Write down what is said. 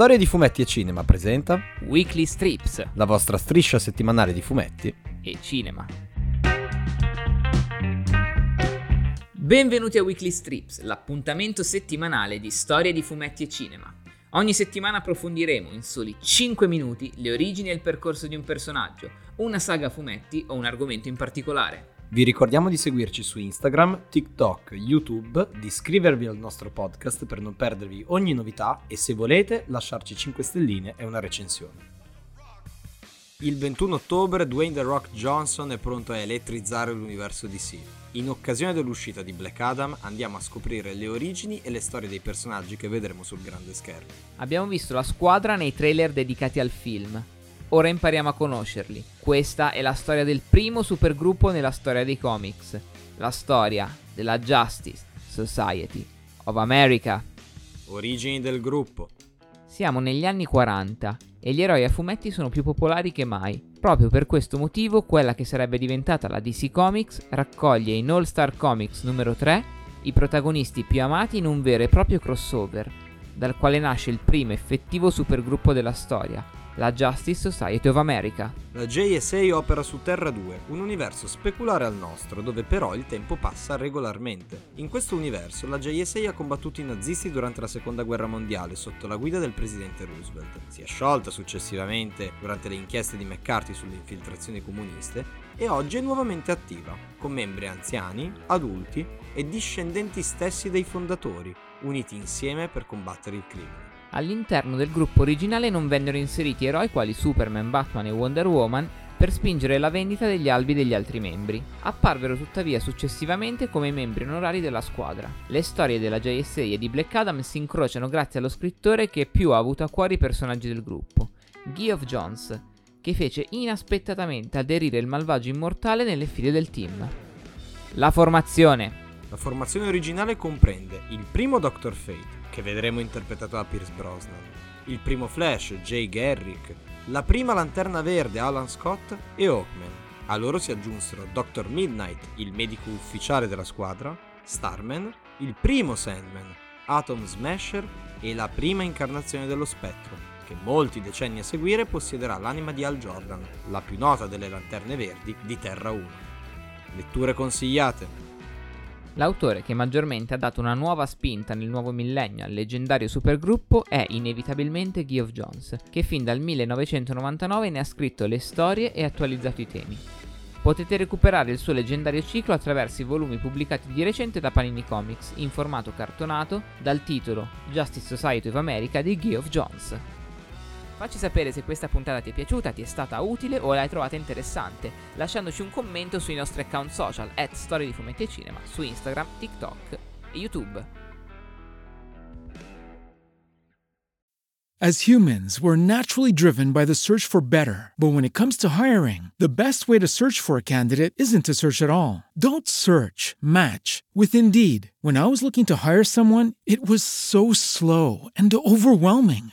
Storie di fumetti e cinema presenta Weekly Strips la vostra striscia settimanale di fumetti. e cinema. Benvenuti a Weekly Strips, l'appuntamento settimanale di storie di fumetti e cinema. Ogni settimana approfondiremo in soli 5 minuti le origini e il percorso di un personaggio, una saga a fumetti o un argomento in particolare. Vi ricordiamo di seguirci su Instagram, TikTok, YouTube, di iscrivervi al nostro podcast per non perdervi ogni novità e se volete lasciarci 5 stelline e una recensione. Il 21 ottobre Dwayne The Rock Johnson è pronto a elettrizzare l'universo DC. In occasione dell'uscita di Black Adam andiamo a scoprire le origini e le storie dei personaggi che vedremo sul grande schermo. Abbiamo visto la squadra nei trailer dedicati al film. Ora impariamo a conoscerli. Questa è la storia del primo supergruppo nella storia dei comics. La storia della Justice Society of America. Origini del gruppo. Siamo negli anni 40 e gli eroi a fumetti sono più popolari che mai. Proprio per questo motivo, quella che sarebbe diventata la DC Comics raccoglie in All Star Comics numero 3 i protagonisti più amati in un vero e proprio crossover, dal quale nasce il primo effettivo supergruppo della storia, la Justice Society of America. La JSA opera su Terra 2, un universo speculare al nostro, dove però il tempo passa regolarmente. In questo universo la JSA ha combattuto i nazisti durante la seconda guerra mondiale sotto la guida del presidente Roosevelt. Si è sciolta successivamente durante le inchieste di McCarthy sulle infiltrazioni comuniste e oggi è nuovamente attiva, con membri anziani, adulti e discendenti stessi dei fondatori, uniti insieme per combattere il crimine. All'interno del gruppo originale non vennero inseriti eroi quali Superman, Batman e Wonder Woman per spingere la vendita degli albi degli altri membri. Apparvero tuttavia successivamente come membri onorari della squadra. Le storie della JSA e di Black Adam si incrociano grazie allo scrittore che più ha avuto a cuore i personaggi del gruppo, Geoff Jones, che fece inaspettatamente aderire il malvagio immortale nelle file del team. La formazione. La formazione originale comprende il primo Dr. Fate, che vedremo interpretato da Pierce Brosnan, il primo Flash, Jay Garrick, la prima Lanterna Verde, Alan Scott e Hawkman. A loro si aggiunsero Dr. Midnight, il medico ufficiale della squadra, Starman, il primo Sandman, Atom Smasher e la prima incarnazione dello spettro, che molti decenni a seguire possiederà l'anima di Al Jordan, la più nota delle Lanterne Verdi di Terra 1. Letture consigliate. L'autore che maggiormente ha dato una nuova spinta nel nuovo millennio al leggendario supergruppo è inevitabilmente Geoff Jones, che fin dal 1999 ne ha scritto le storie e attualizzato i temi. Potete recuperare il suo leggendario ciclo attraverso i volumi pubblicati di recente da Panini Comics in formato cartonato dal titolo Justice Society of America di Geoff Jones. Facci sapere se questa puntata ti è piaciuta, ti è stata utile o l'hai trovata interessante, lasciandoci un commento sui nostri account social, at Storie di Fumetti e Cinema, su Instagram, TikTok e YouTube. As humans, we're naturally driven by the search for better. But when it comes to hiring, the best way to search for a candidate isn't to search at all. Don't search, match with Indeed. When I was looking to hire someone, it was so slow and overwhelming.